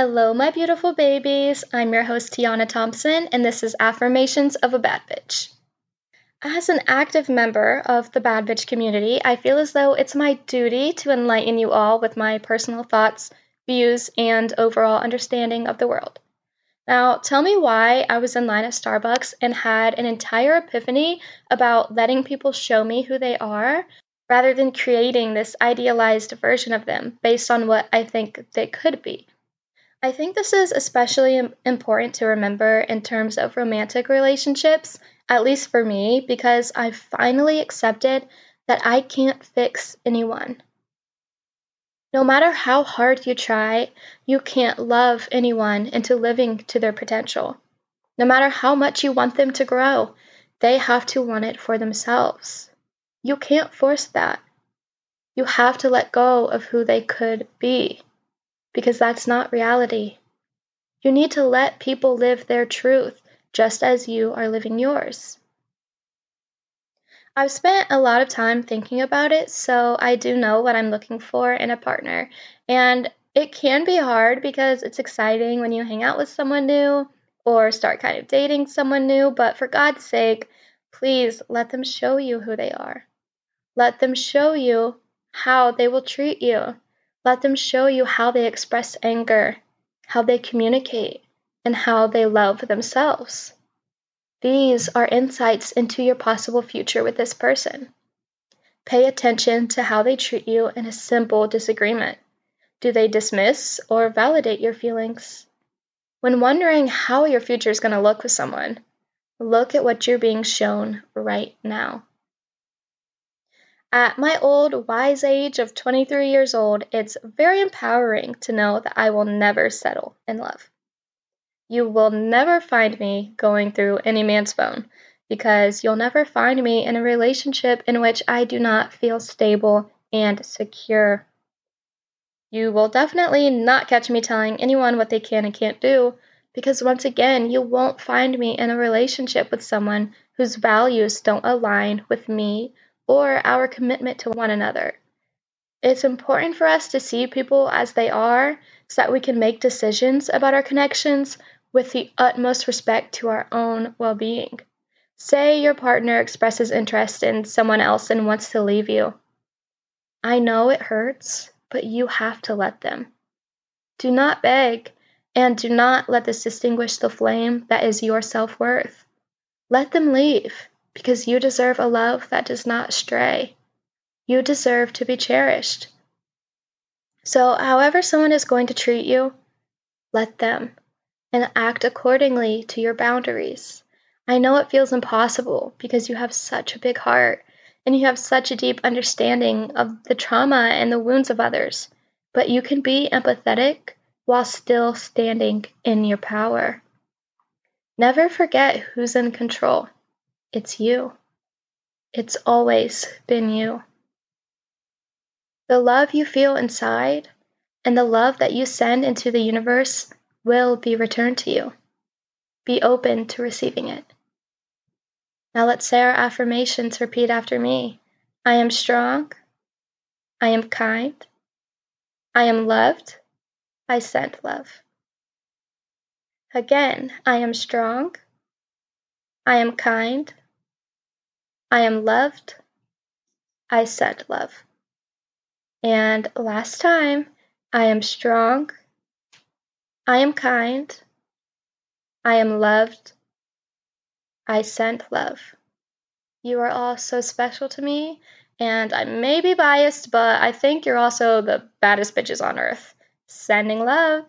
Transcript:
Hello, my beautiful babies. I'm your host, Tiana Thompson, and this is Affirmations of a Bad Bitch. As an active member of the Bad Bitch community, I feel as though it's my duty to enlighten you all with my personal thoughts, views, and overall understanding of the world. Now, tell me why I was in line at Starbucks and had an entire epiphany about letting people show me who they are rather than creating this idealized version of them based on what I think they could be. I think this is especially important to remember in terms of romantic relationships, at least for me, because I finally accepted that I can't fix anyone. No matter how hard you try, you can't love anyone into living to their potential. No matter how much you want them to grow, they have to want it for themselves. You can't force that. You have to let go of who they could be, because that's not reality. You need to let people live their truth just as you are living yours. I've spent a lot of time thinking about it, so I do know what I'm looking for in a partner. And it can be hard because it's exciting when you hang out with someone new or start kind of dating someone new, but for God's sake, please let them show you who they are. Let them show you how they will treat you. Let them show you how they express anger, how they communicate, and how they love themselves. These are insights into your possible future with this person. Pay attention to how they treat you in a simple disagreement. Do they dismiss or validate your feelings? When wondering how your future is going to look with someone, look at what you're being shown right now. At my old, wise age of 23 years old, it's very empowering to know that I will never settle in love. You will never find me going through any man's phone because you'll never find me in a relationship in which I do not feel stable and secure. You will definitely not catch me telling anyone what they can and can't do because, once again, you won't find me in a relationship with someone whose values don't align with me or our commitment to one another. It's important for us to see people as they are so that we can make decisions about our connections with the utmost respect to our own well being. Say your partner expresses interest in someone else and wants to leave you. I know it hurts, but you have to let them. Do not beg, and do not let this distinguish the flame that is your self worth. Let them leave, because you deserve a love that does not stray. You deserve to be cherished. So, however, someone is going to treat you, let them and act accordingly to your boundaries. I know it feels impossible because you have such a big heart and you have such a deep understanding of the trauma and the wounds of others, but you can be empathetic while still standing in your power. Never forget who's in control. It's you. It's always been you. The love you feel inside and the love that you send into the universe will be returned to you. Be open to receiving it. Now let's say our affirmations. Repeat after me I am strong. I am kind. I am loved. I send love. Again, I am strong. I am kind. I am loved. I send love. And last time, I am strong. I am kind. I am loved. I sent love. You are all so special to me, and I may be biased, but I think you're also the baddest bitches on earth. Sending love.